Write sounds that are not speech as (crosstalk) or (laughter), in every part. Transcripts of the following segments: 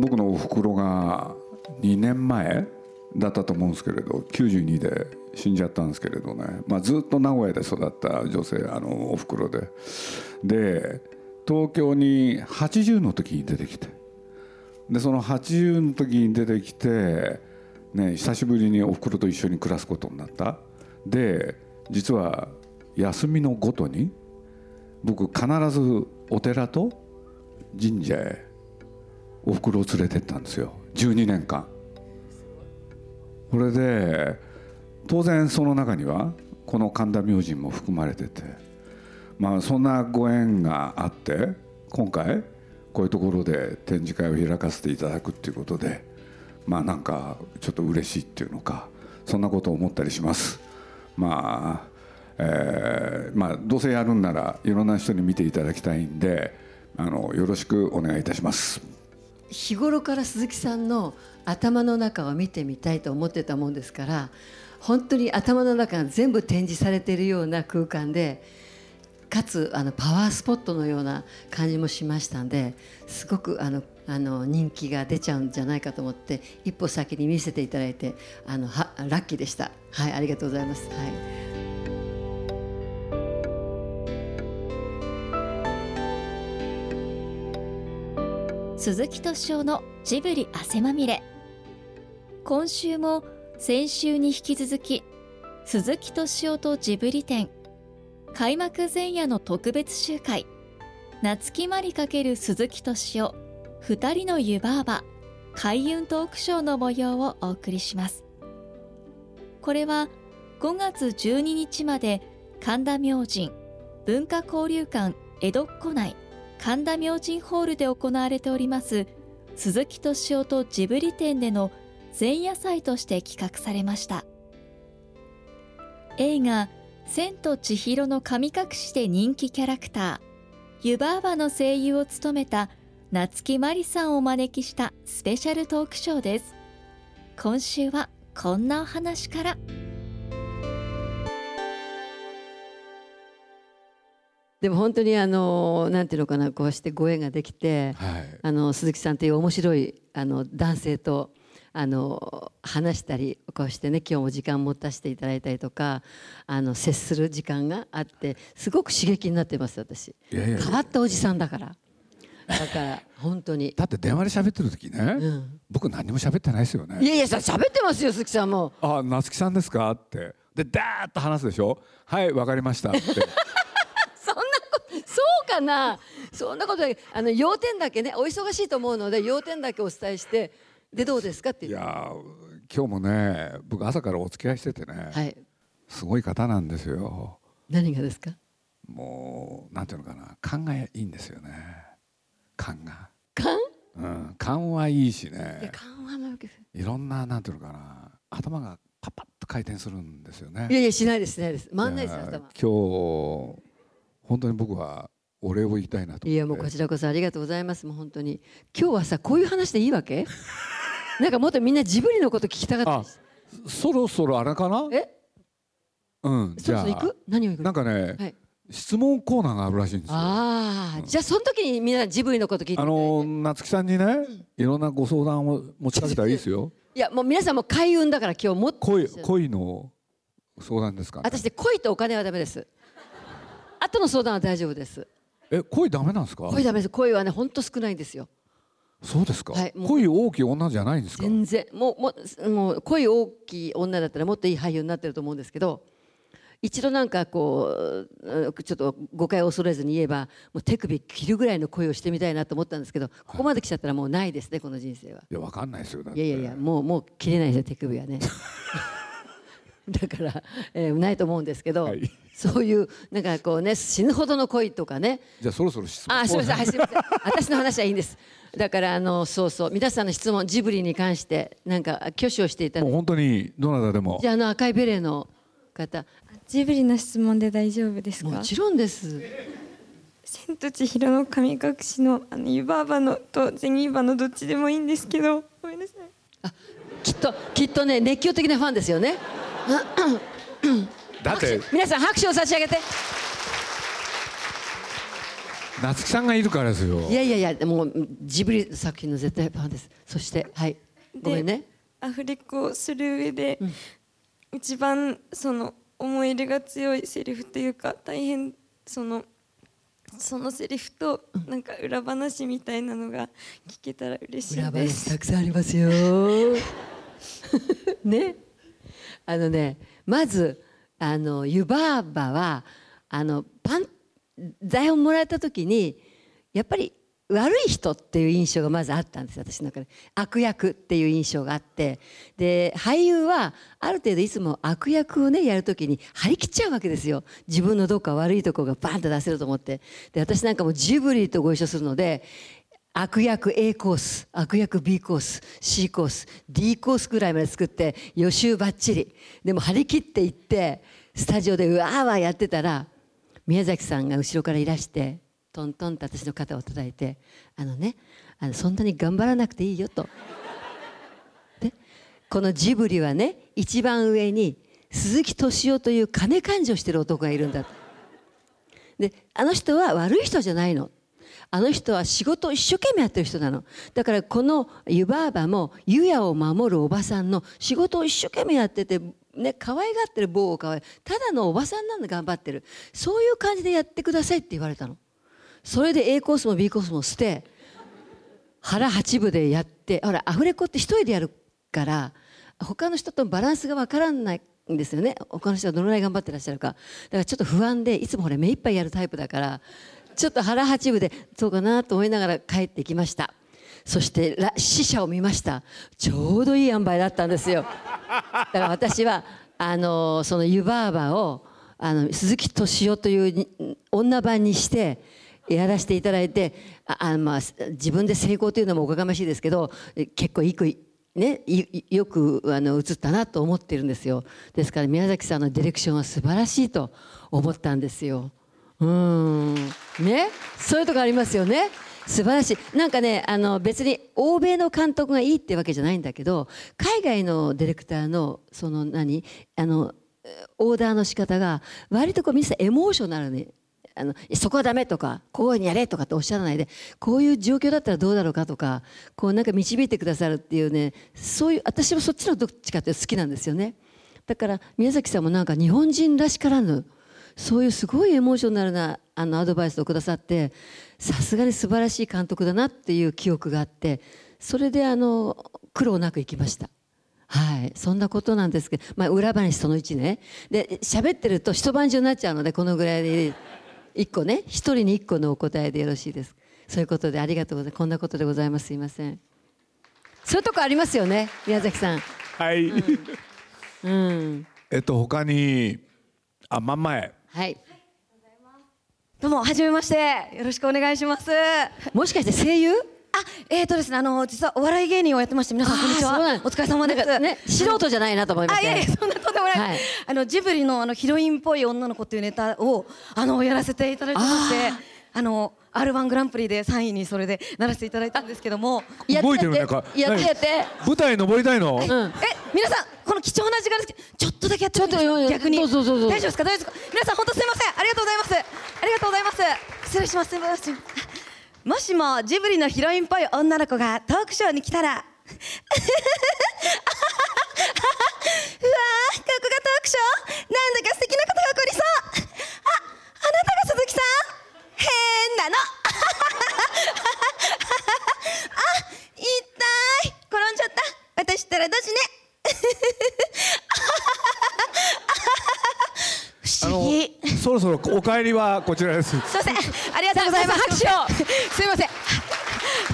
僕のおふくろが2年前だったと思うんですけれど92で死んじゃったんですけれどね、まあ、ずっと名古屋で育った女性あのおふくろで。で東京に80の時に出てきて。でその80の時に出てきて、ね、久しぶりにおふくろと一緒に暮らすことになった。で実は休みのごとに僕必ずお寺と神社へおふくろを連れてったんですよ。12年間。これで当然その中にはこの神田明神も含まれてて。まあそんなご縁があって今回こういうところで展示会を開かせていただくっていうことでまあなんかちょっと嬉しいっていうのかそんなことを思ったりします。まあえー、まあどうせやるんならいろんな人に見ていただきたいんであのよろしくお願いいたします。日頃から鈴木さんの頭の中を見てみたいと思ってたもんですから本当に頭の中が全部展示されているような空間でかつあのパワースポットのような感じもしましたんですごくあのあの人気が出ちゃうんじゃないかと思って一歩先に見せていただいてあのはラッキーでした。はいありがとうございます。はい鈴木敏夫のジブリ汗まみれ。今週も先週に引き続き鈴木敏夫とジブリ展開幕前夜の特別集会夏木マリ×鈴木敏夫二人の湯婆婆開運トークショーの模様をお送りします。これは5月12日まで神田明神文化交流館江戸っ子内神田明神ホールで行われております鈴木敏夫とジブリ展での前夜祭として企画されました。映画「千と千尋の神隠し」で人気キャラクター湯婆婆の声優を務めた夏木マリさんをお招きしたスペシャルトークショーです。今週はこんなお話から。でも本当にあのなんていうのかなこうしてご縁ができて、はい、あの鈴木さんという面白いあの男性とあの話したりこうしてね今日も時間を持たせていただいたりとかあの接する時間があってすごく刺激になってます私。変わったおじさんだから。だから本当に。だって電話で喋ってる時ね、うん、僕何も喋ってないですよね。いやいや喋ってますよ鈴木さんも。あ夏木さんですか？って。でダーッと話すでしょ？はいわかりました。ってかな。そんなことあの要点だけねお忙しいと思うので要点だけお伝えしてでどうですかっていや今日もね僕朝からお付き合いしててね、はい、すごい方なんですよ。何がですか？もうなんていうのかな勘がいいんですよね。勘が。勘？うん勘はいいしね。勘はない。ろんななんていうのかな頭がパッパッと回転するんですよね。いやいやしないですしないです。回んないです頭。今日本当に僕はお礼を言いたいなといやもうこちらこそありがとうございます。もう本当に。今日はさこういう話でいいわけ？(laughs) なんかもっとみんなジブリのこと聞きたかったそろそろあれかな？え？うんじゃあ行く？何を行く？なんかね、はい、質問コーナーがあるらしいんですよ。ああ、うん、じゃあその時にみんなジブリのこと聞いてあの夏木さんにね、いろんなご相談を持ちかけたらいいですよ。いやもう皆さんも開運だから今日もっと恋恋の相談ですか、ね、私で恋とお金はダメです。後の相談は大丈夫ですえ恋ダメなんですか？恋ダメです。恋はね本当少ないんですよ。そうですか、はい、恋大きい女じゃないんですか？全然。もうももう恋大きい女だったらもっといい俳優になってると思うんですけど一度なんかこうちょっと誤解を恐れずに言えばもう手首切るぐらいの恋をしてみたいなと思ったんですけどここまで来ちゃったらもうないですねこの人生は。いやわかんないですよいやいやいやもうもう切れないですよ手首はね (laughs) だから、えー、ないと思うんですけど、はい、そういうなんかこうね死ぬほどの恋とかね。じゃあそろそろ質問。あすみません、はい、すみません。私の話はいいんです。だからあのそうそう。皆さんの質問ジブリに関してなんか挙手をしていたもう本当にどなたでも。じゃああの赤いベレーの方。ジブリの質問で大丈夫ですか？もちろんです。千と千尋の神隠しのあの湯婆婆のと銭婆のどっちでもいいんですけど。ごめんなさい。あきっときっとね熱狂的なファンですよね (clears throat) だって。皆さん拍手を差し上げて。夏木さんがいるからですよ。いやいやいやでもジブリ作品の絶対ファンです。そしてはい。ごめんね。アフレコをする上で、一番その思い入れが強いセリフというか大変そのそのセリフとなんか裏話みたいなのが聞けたら嬉し裏いです。話たくさんありますよ。(laughs) ねあのねまずあの湯婆婆はあのパン台本もらった時にやっぱり悪い人っていう印象がまずあったんです私の中で。悪役っていう印象があって。で俳優はある程度いつも悪役をねやる時に張り切っちゃうわけですよ。自分のどっか悪いところがバンと出せると思って。で私なんかもジブリとご一緒するので悪役 A コース悪役 B コース C コース D コースぐらいまで作って予習ばっちりでも張り切っていってスタジオでうわーわーやってたら宮崎さんが後ろからいらしてトントンと私の肩を叩いて「あのねあのそんなに頑張らなくていいよ」と。でこのジブリはね一番上に鈴木敏夫という金勘定してる男がいるんだと。であの人は悪い人じゃないの。あの人は仕事を一生懸命やってる人なの。だからこの湯婆婆も湯屋を守るおばさんの仕事を一生懸命やっててね可愛がってる某を可愛いただのおばさんなんで頑張ってる。そういう感じでやってくださいって言われたの。それで A コースも B コースも捨て腹八分でやってほらアフレコって一人でやるから他の人とバランスがわからないんですよね。他の人はどのぐらい頑張ってらっしゃるか。だからちょっと不安でいつもほら目いっぱいやるタイプだからちょっと腹八分でそうかなと思いながら帰ってきました。そしてら死者を見ました。ちょうどいい塩梅だったんですよ。だから私はあのその湯婆婆をあの鈴木敏夫という女版にしてやらせていただいてああまあ自分で成功というのもおこがましいですけど結構いいくね、よくあの映ったなと思ってるんですよ。ですから宮崎さんのディレクションは素晴らしいと思ったんですよ。うん。ね？そういうとこありますよね。素晴らしい。なんかねあの別に欧米の監督がいいってわけじゃないんだけど海外のディレクターのその何？あのオーダーの仕方が割とこうみんエモーショナルにあのそこはダメとかこういうふうにやれとかっておっしゃらないでこういう状況だったらどうだろうかとかこうなんか導いてくださるっていうねそういう私もそっちのどっちかって好きなんですよね。だから宮崎さんもなんか日本人らしからぬそういうすごいエモーショナルなあのアドバイスをくださってさすがに素晴らしい監督だなっていう記憶があってそれであの苦労なく行きました。はい、そんなことなんですけど、まあ、裏話その1ね。で喋ってると一晩中になっちゃうのでこのぐらいで1個ね。1人に1個のお答えでよろしいです。そういうことでありがとうございます。こんなことでございます。すいません。そういうとこありますよね宮崎さん。はい、うん。えっと他にあ真ん前はいどうも初めましてよろしくお願いします。あ、もしかして声優？えーとですねあの実はお笑い芸人をやってまして皆さんこんにちは。お疲れ様です。ね素人じゃないなと思いまあいしてやいやそんなとんでもない。はいあのジブリのあのヒロインっぽい女の子っていうネタをあのやらせていただいてまして、あの R1 グランプリで3位にそれでならせていただいたんですけども、動いてるねかやってやって。舞台登りたいの、うんえ皆さんこの貴重な時間ですけどちょっとだけやってもいいですちょっとか逆に大丈夫ですか？大丈夫ですか？皆さん本当すみません。ありがとうございます。ありがとうございます。失礼します。すみません。もしもジブリのヒロインっぽい女の子がトークショーに来たら。(laughs) うわーここがトークショー？なんだか素敵なことが起こりそう。ああなたが鈴木さん？変なの。(laughs) あ痛い。転んじゃった。私ったらどうしね。(laughs) 不思議。そろそろお帰りはこちらです。すいません。ありがとうございます。拍手を。すいません。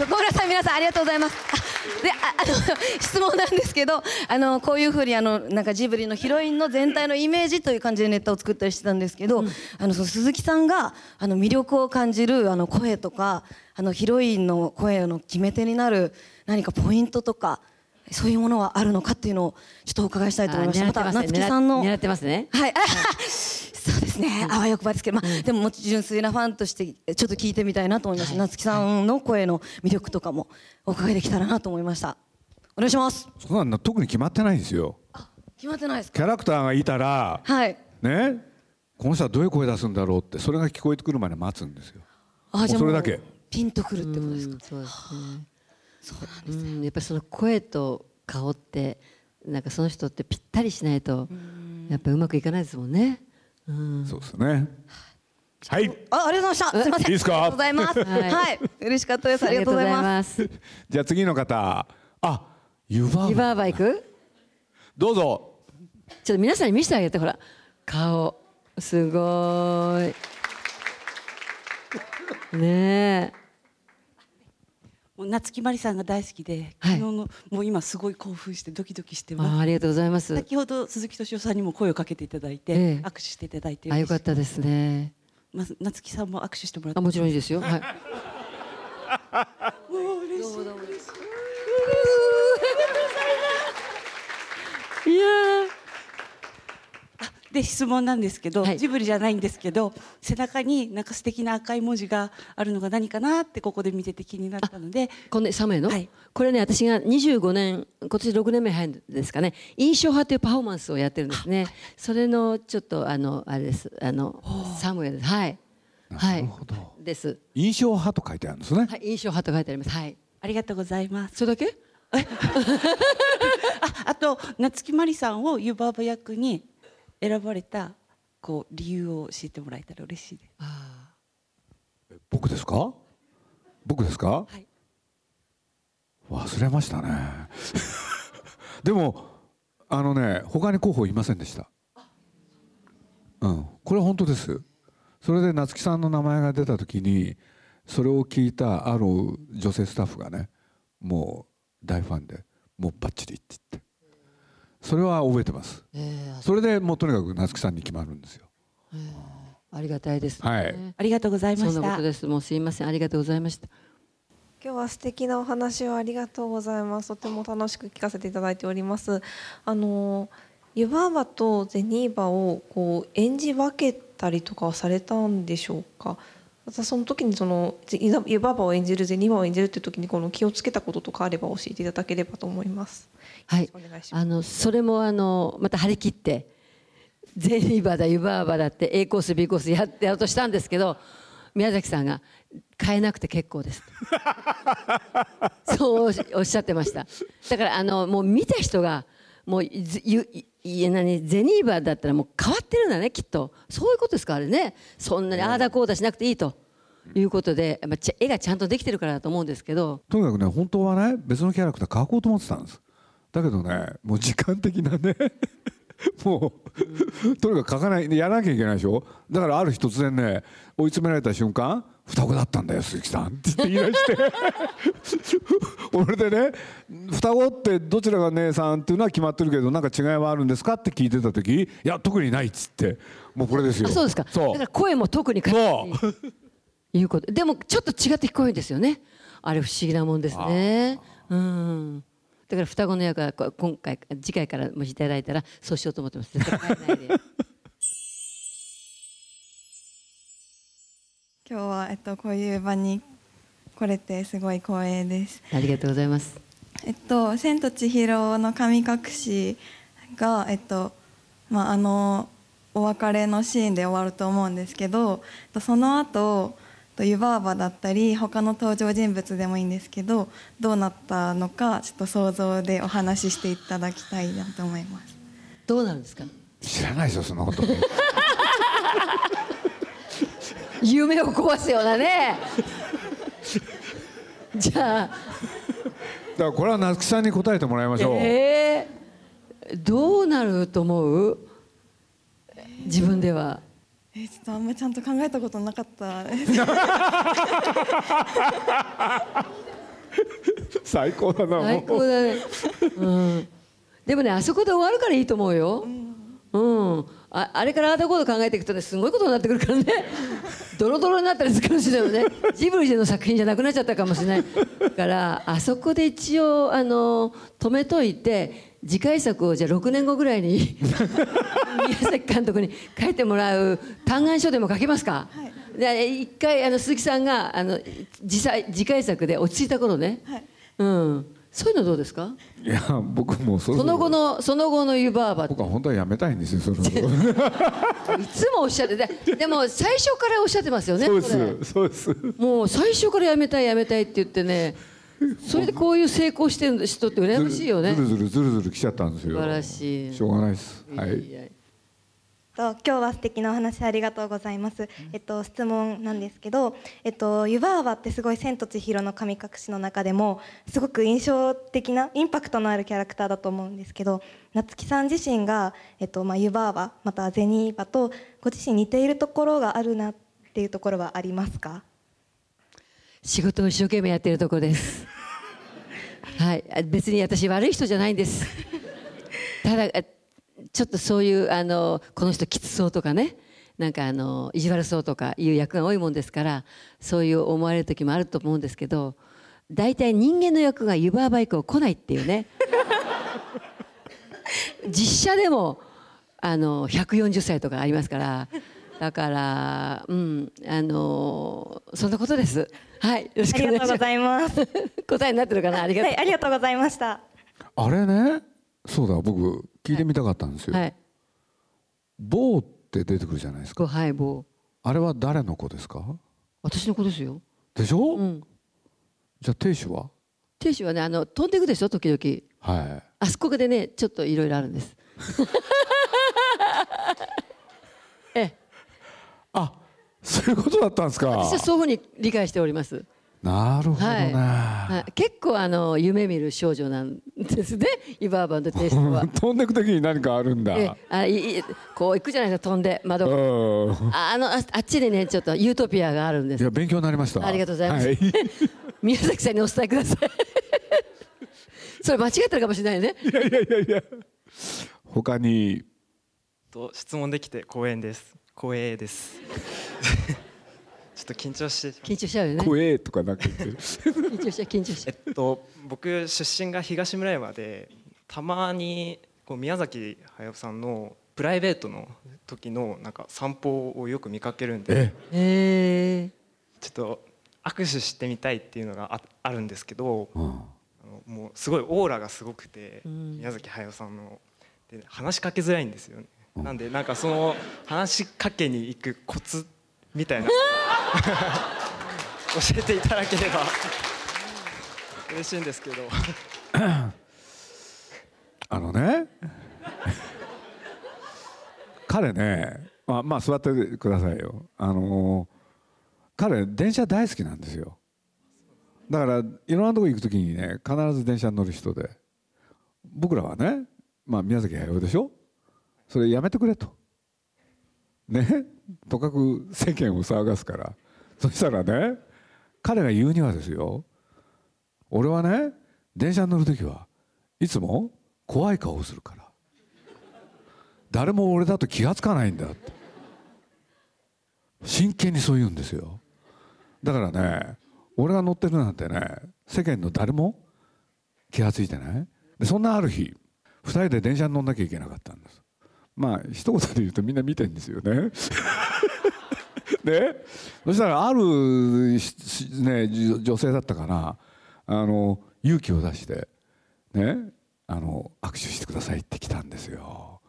ごめ (laughs) んなさい皆さんありがとうございます。あでああの (laughs) 質問なんですけどあのこういうふうにあのなんかジブリのヒロインの全体のイメージという感じでネタを作ったりしてたんですけど、あのその鈴木さんがあの魅力を感じるあの声とかあのヒロインの声の決め手になる何かポイントとかそういうものはあるのかっていうのをちょっとお伺いしたいと思いました。また夏木さんの狙ってますね。はい、あそうですね、あわよくばですけど、まあ、でももち純粋なファンとしてちょっと聞いてみたいなと思いました、夏木さんの声の魅力とかもお伺いできたらなと思いました。お願いします。そんなの特に決まってないんですよ。決まってないですか？キャラクターがいたらはい。ねこの人はどういう声出すんだろうってそれが聞こえてくるまで待つんですよ。あじゃあもうもうそれだけ。ピンとくるってことですか？うんそうですね。そうなんですうんやっぱりその声と顔ってなんかその人ってぴったりしないとやっぱりうまくいかないですもんね。うん、そうですね。はい。あありがとうございました。すいません。いいですか？ありがとうございます。はい。はい。嬉しかったです。ありがとうございます。す。じゃあ次の方。あ湯葉リバーバイクどうぞ。ちょっと皆さんに見せてあげてほら。顔。すごーい。ねえ夏木マリさんが大好きで、はい。昨日のもう今すごい興奮してドキドキしてます。ありがとうございます。先ほど鈴木敏夫さんにも声をかけていただいて、ええ。握手していただいてあよかったですね。まず夏木さんも握手してもらって。あもちろんいいですよ。はい。い。やで質問なんですけど、はい。ジブリじゃないんですけど背中になんか素敵な赤い文字があるのが何かなってここで見てて気になったのでーこのサムエの、はい。これね私が25年今年6年目に入るんですかね。印象派というパフォーマンスをやってるんですね。それのちょっとあのあれです。あのサムエルです。はい。はいなるほど。です印象派と書いてあるんですね。はい印象派と書いてあります。はい。ありがとうございます。それだけ？(laughs) ああと夏木マリさんを湯婆婆役に選ばれたこう理由を教えてもらえたら嬉しいです。あ僕ですか？僕ですか？はい。忘れましたね。(laughs) でもあのね他に候補いませんでした。うん。これ本当です。それで夏木さんの名前が出た時にそれを聞いたある女性スタッフがねもう大ファンでもうバッチリって言ってそれは覚えてますーえーそれでもうとにかく夏木さんに決まるんですよありがたいです、ね。はいありがとうございましたそんなこと。です。もうすいません。ありがとうございました。今日は素敵なお話をありがとうございます。とても楽しく聞かせていただいております。あの湯婆婆とゼニーバをこう演じ分けたりとかはされたんでしょうか？またその時にそのゼ湯婆婆を演じるゼニーバを演じるという時にこの気をつけたこととかあれば教えていただければと思います。はい。いします。あのそれもあのまた張り切ってゼニバだ湯婆婆だって A コース B コースやってやろうとしたんですけど宮崎さんが変えなくて結構です。(laughs) そうおっしゃってました。だからあのもう見た人がもうずゆ何ゼニーバだったらもう変わってるんだねきっと。そういうことですかあれね。そんなにああだこうだしなくていいと。いうことで、まあ、ち絵がちゃんとできてるからだと思うんですけど。とにかくね本当はね別のキャラクター描こうと思ってたんです。だけどねもう時間的なね。(laughs) もうとにかく描かないやらなきゃいけないでしょ。だからある日突然ね追い詰められた瞬間「双子だったんだよ鈴木さん」って言い出して。(laughs) 俺でね「双子ってどちらが姉さんっていうのは決まってるけどなんか違いはあるんですか?」って聞いてた時「いや特にない」っつって。もうこれですよ。あそうですか。そう。だから声も特にいいうこと。でもちょっと違って聞こえるんですよね。あれ不思議なもんですね。うん。だから双子の役はこ今回次回からもしいただいたらそうしようと思ってます今日は、えっと、こういう場に来れてすごい光栄です。ありがとうございますえっと「千と千尋の神隠しが」えっとまあ、あのお別れのシーンで終わると思うんですけどえっとその後えっと湯婆婆だったり他の登場人物でもいいんですけどどうなったのかちょっと想像でお話ししていただきたいなと思います。どうなるんですか？知らないですよそんなこと夢を壊すようなね。(laughs) じゃあ。だからこれは夏木さんに答えてもらいましょう、えー、どうなると思う？自分では。えーちょっとあんまりちゃんと考えたことなかった。です。最高だな。最高だね、うん、でもねあそこで終わるからいいと思うよ、うん。ああれからああだこうだ考えていくとねすごいことになってくるからねドロドロになったりするかもしれないよね。(laughs) ジブリでの作品じゃなくなっちゃったかもしれない。からあそこで一応あの止めといて次回作をじゃあ6年後ぐらいに (laughs) 宮崎監督に書いてもらう嘆願書でも書けますか、で一回あの鈴木さんがあの次回次回作で落ち着いた頃ね、はい。うん、そういうのどうですか？いや僕もその後のその後の湯婆婆。僕は本当はやめたいんですよそろそろいつもおっしゃっててでも最初からおっしゃってますよねそうですそうです。もう最初からやめたいやめたいって言ってねそれでこういう成功してる人って羨ましいよね。ずるずるずるずる来ちゃったんですよ。素晴らしい。しょうがないです。はい。いやと今日は素敵なお話ありがとうございます。えっと質問なんですけど、えっと湯婆婆ってすごい千と千尋の神隠しの中でもすごく印象的なインパクトのあるキャラクターだと思うんですけど、夏木さん自身がえっとまあ湯婆婆または銭婆とご自身似ているところがあるなっていうところはありますか？仕事を一生懸命やってるとこです。(laughs) はい、あ別に私悪い人じゃないんです。ただあちょっとそういうあのこの人きつそうとかね、なんかあの意地悪そうとかいう役が多いもんですから、そういう思われる時もあると思うんですけど、大体人間の役が湯婆婆以降来ないっていうね。(laughs) 実写でもあの140歳とかありますから。だから、うん、あのそんなことです。はい、よろしあくお願いします。りがとうございます。(laughs) 答えになってるかな、ありがとう。はい、ありがとうございました。あれね？そうだ僕聞いてみたかったんですよ、はい、棒って出てくるじゃないですかごはい、棒。あれは誰の子ですか？私の子ですよ。でしょ、うん。じゃあ亭主は？亭主はね、あの飛んでいくでしょ、時々。はいあそこでね、ちょっといろいろあるんです。(laughs) ええ、あそういうことだったんですか私はそういうふうに理解しております。なるほどね、はい、結構あの夢見る少女なんですね。湯婆婆のテイストは。(laughs) 飛んでく時に何かあるんだ。ええあいいこう行くじゃないですか飛んで。窓。ああのああっちにねちょっとユートピアがあるんです。いや勉強になりました。ありがとうございます。はい。(laughs) 宮崎さんにお伝えください。(laughs) それ間違ってるかもしれないね。いやいやいやいや。他に？と質問できて光栄です。光栄ですと緊張して。緊張しちゃうよね。怖えとかなんか言ってる。緊張しちゃう緊張しちゃうえっと僕出身が東村山でたまにこう宮崎駿さんのプライベートの時のなんか散歩をよく見かけるんでえちょっと握手してみたいっていうのがああるんですけどうん。あのもうすごいオーラがすごくて、ん。宮崎駿さんので話しかけづらいんですよね、なんでなんかその話しかけに行くコツみたいな (laughs) (laughs) 教えていただければ。嬉しいんですけど。(coughs) あのね。彼ねまあまあ座ってくださいよ。あの彼電車大好きなんですよ。だからいろんなとこ行く時にね必ず電車に乗る人で。僕らはねまあ宮崎駿でしょ？それやめてくれと。ね？とかく世間を騒がすから。そしたらね彼が言うにはですよ。俺はね電車に乗る時はいつも怖い顔をするから。誰も俺だと気がつかないんだって。真剣にそう言うんですよ。だからね俺が乗ってるなんてね世間の誰も気がついてない。でそんなある日2人で電車に乗んなきゃいけなかったんです。まあ一言で言うとみんな見てんですよね。ね？そしたらあるね女性だったかな。あの勇気を出してね？あの握手してくださいって来たんですよ。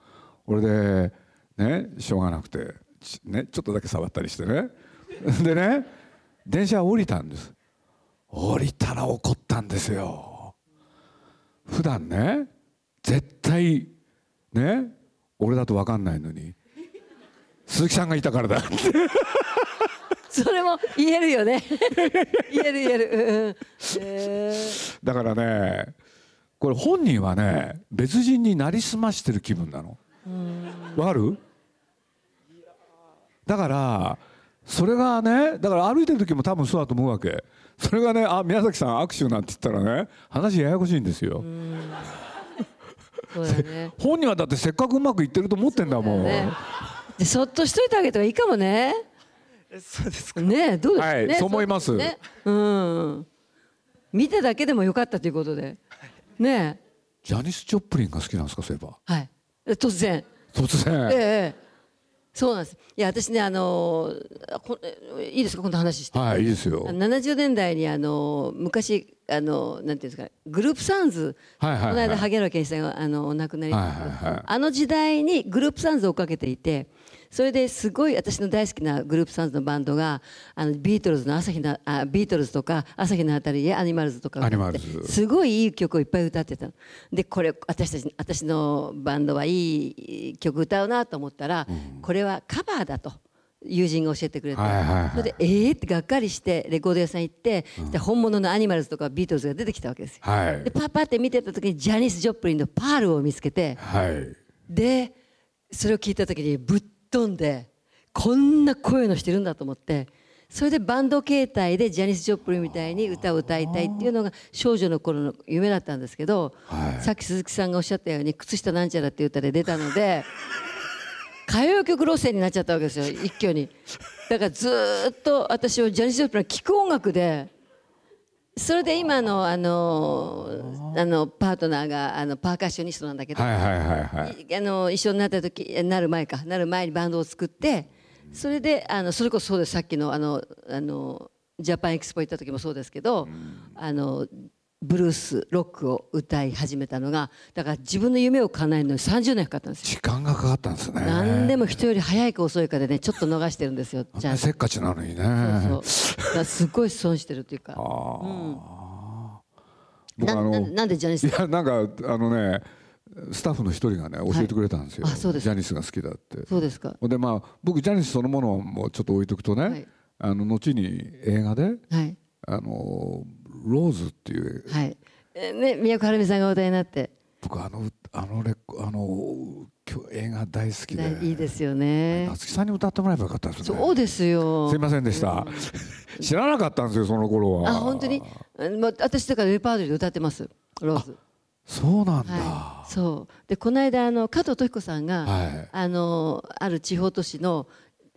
俺でね？しょうがなくてち,、ね、ちょっとだけ触ったりしてね。でね？電車降りたんです。降りたら怒ったんですよ。普段ね絶対ね？俺だと分かんないのに鈴木さんがいたからだって。それも言えるよね。言える言える、うんうん。えー。だからねこれ本人はね別人になりすましてる気分なの。わかる？だからそれがねだから歩いてる時も多分そうだと思うわけ。それがねあ宮崎さん握手なんて言ったらね話ややこしいんですよそうだね。本人はだってせっかくうまくいってると思ってんだもん、ね。でそっとしといてあげた方がいいかもね。えそうですか。ねどう？ですか、ねはいそう思います。ね。うん。見ただけでもよかったということで。ねジャニス・チョップリンが好きなんですかそういえば。はい。突然。突然、ええええそうなんです。いや私ねあのいいですか？こんな話して。はいいいですよ。70年代にあの昔あのなんていうんですか？グループサウンズ、はいはいはい。この間萩原健一さんがあのお亡くなりはいはいはいあの時代にグループサウンズを追っかけていてそれですごい私の大好きなグループサウンズのバンドがあのビートルズの朝日のあビートルズとか朝日のあたる家アニマルズとか。すごいいい曲をいっぱい歌ってたの。でこれ私たち私のバンドはいい曲歌うなと思ったら、これはカバーだと。友人が教えてくれて、それでえーってがっかりしてレコード屋さん行って、で本物のアニマルズとかビートルズが出てきたわけですよ。はい。でパッパって見てた時にジャニス・ジョプリンの「パール」を見つけてはい。でそれを聞いた時にぶっ飛んでこんな声の人いるんだと思ってそれでバンド形態でジャニス・ジョプリンみたいに歌を歌いたいっていうのが少女の頃の夢だったんですけど、はいさっき鈴木さんがおっしゃったように「靴下なんちゃら」っていう歌で出たので (laughs) 歌謡曲路線になっちゃったわけですよ一挙に。だからずーっと私はジャニス・ジョプリン聴く音楽でそれで今のあのあのパートナーがあのパーカッショニストなんだけど、はいはいはいはい。いあの一緒になった時えなる前か。なる前にバンドを作ってそれであのそれこそそうです。さっきのあのあのジャパンエキスポ行った時もそうですけど、あのブルースロックを歌い始めたのがだから自分の夢を叶えるのに30年かかったんですよ。時間がかかったんですね。何でも人より早いか遅いかでねちょっと逃してるんですよ。じゃあ。せっかちなのにね。そうそう。だすごい損してるっていうか。うんなななんでジャニスいやなんかあのねスタッフの一人がね教えてくれたんですよ、はいあそうですジャニスが好きだって。そうですか。でまあ僕ジャニスそのものもちょっと置いとくとね、はい。あの後に映画ではい。あのローズっていうはい。えね宮古はるみさんがお歌いになって僕あのあのレコあの映画大好きでいいですよね。夏木さんに歌ってもらえばよかったですねそうですよ。すいませんでした、知らなかったんですよその頃はあ本当に、あま私だからレパートリーで歌ってます。ローズ。そうなんだ、はい。そう。でこの間あの加藤登彦さんが、はいあのある地方都市の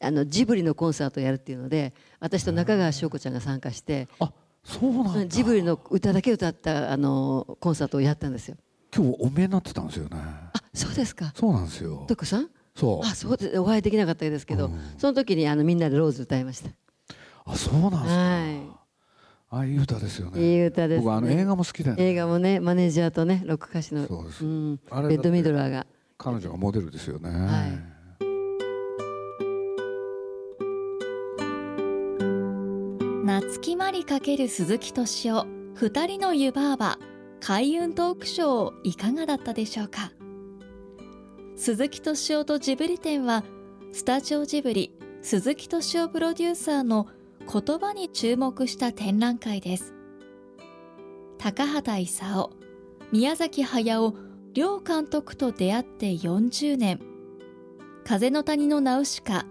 あのジブリのコンサートをやるっていうので、私と中川翔子ちゃんが参加して、あそうなんだジブリの歌だけ歌ったあのコンサートをやったんですよ。今日お見えになってたんですよねあそうですか。そうなんですよ登彦さん？そうあそうです。お会いできなかったですけど、その時にあのみんなでローズ歌いました。あそうなんですか、はああいい歌ですよねい。いい歌です、ね。僕あの映画も好きだよね映画もねマネージャーとねロック歌手のそうですん、あれだってベッドミドラーが彼女がモデルですよね、はい夏木マリ×鈴木敏夫二人の湯婆婆開運トークショーいかがだったでしょうか？鈴木敏夫とジブリ展はスタジオジブリ鈴木敏夫プロデューサーの言葉に注目した展覧会です。高畑勲宮崎駿両監督と出会って40年。風の谷のナウシカ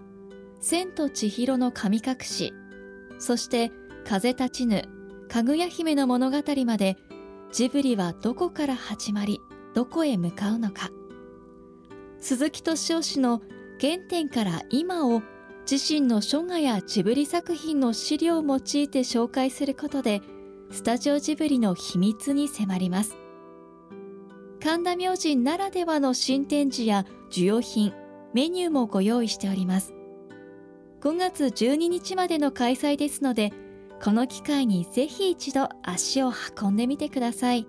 千と千尋の神隠しそして風立ちぬかぐや姫の物語までジブリはどこから始まりどこへ向かうのか。鈴木敏夫氏の原点から今を自身の書画やジブリ作品の資料を用いて紹介することでスタジオジブリの秘密に迫ります。神田明神ならではの新展示や需要品メニューもご用意しております。5月12日までの開催ですのでこの機会にぜひ一度足を運んでみてください。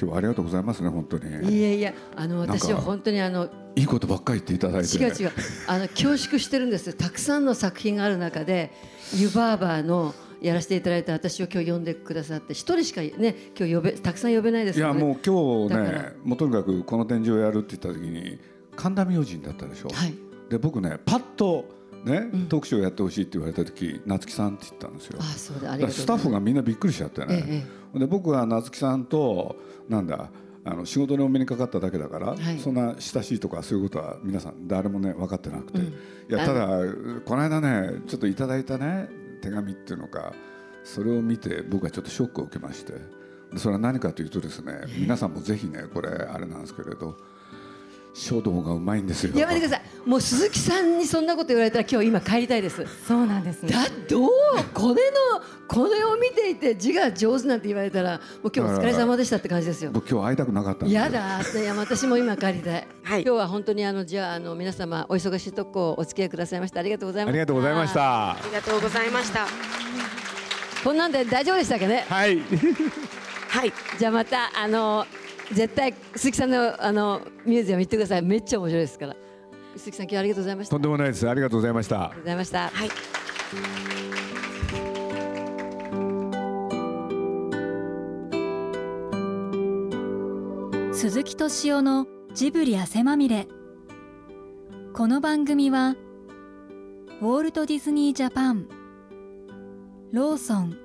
今日はありがとうございますね本当に。いやいやあの私は本当にあのいいことばっかり言っていただいて違う違う。あの恐縮してるんですたくさんの作品がある中で湯婆婆のやらせていただいた私を今日呼んでくださって一人しかね今日呼べたくさん呼べないですいやもう今日ねもうとにかくこの展示をやるって言った時に神田明神だったでしょ、はい。で僕ねパッとね、トークショーやってほしいって言われた時夏木さんって言ったんですよ。スタッフがみんなびっくりしちゃってね、ええで僕は夏木さんとなんだあの仕事にお目にかかっただけだから、はい。そんな親しいとかそういうことは皆さん誰もね分かってなくて、うん。いやただこの間ねちょっといただいたね手紙っていうのかそれを見て僕はちょっとショックを受けまして。でそれは何かというとですね皆さんもぜひねこれあれなんですけれど書道がうまいんですよ。やめてください。もう鈴木さんにそんなこと言われたら今日今帰りたいです。そうなんです。ねだどうこれのこれを見ていて字が上手なんて言われたらもう今日お疲れ様でしたって感じですよ。僕今日会いたくなかったやだいや私も今帰りたい、今日は本当にあのじゃああの皆様お忙しいとこお付き合いくださいましてありがとうございましたありがとうございました。ありがとうございました。こんなんで大丈夫でしたっけね？はい。はい。じゃあまたあの絶対鈴木さんのあのミュージアム行ってください。めっちゃ面白いですから。鈴木さん今日はありがとうございました。とんでもないです。ありがとうございました。ありがとうございましたはい。鈴木敏夫のジブリ汗まみれ。この番組はウォールト・ディズニー・ジャパンローソン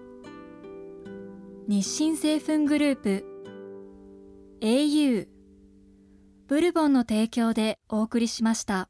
日清製粉グループ au ブルボンの提供でお送りしました。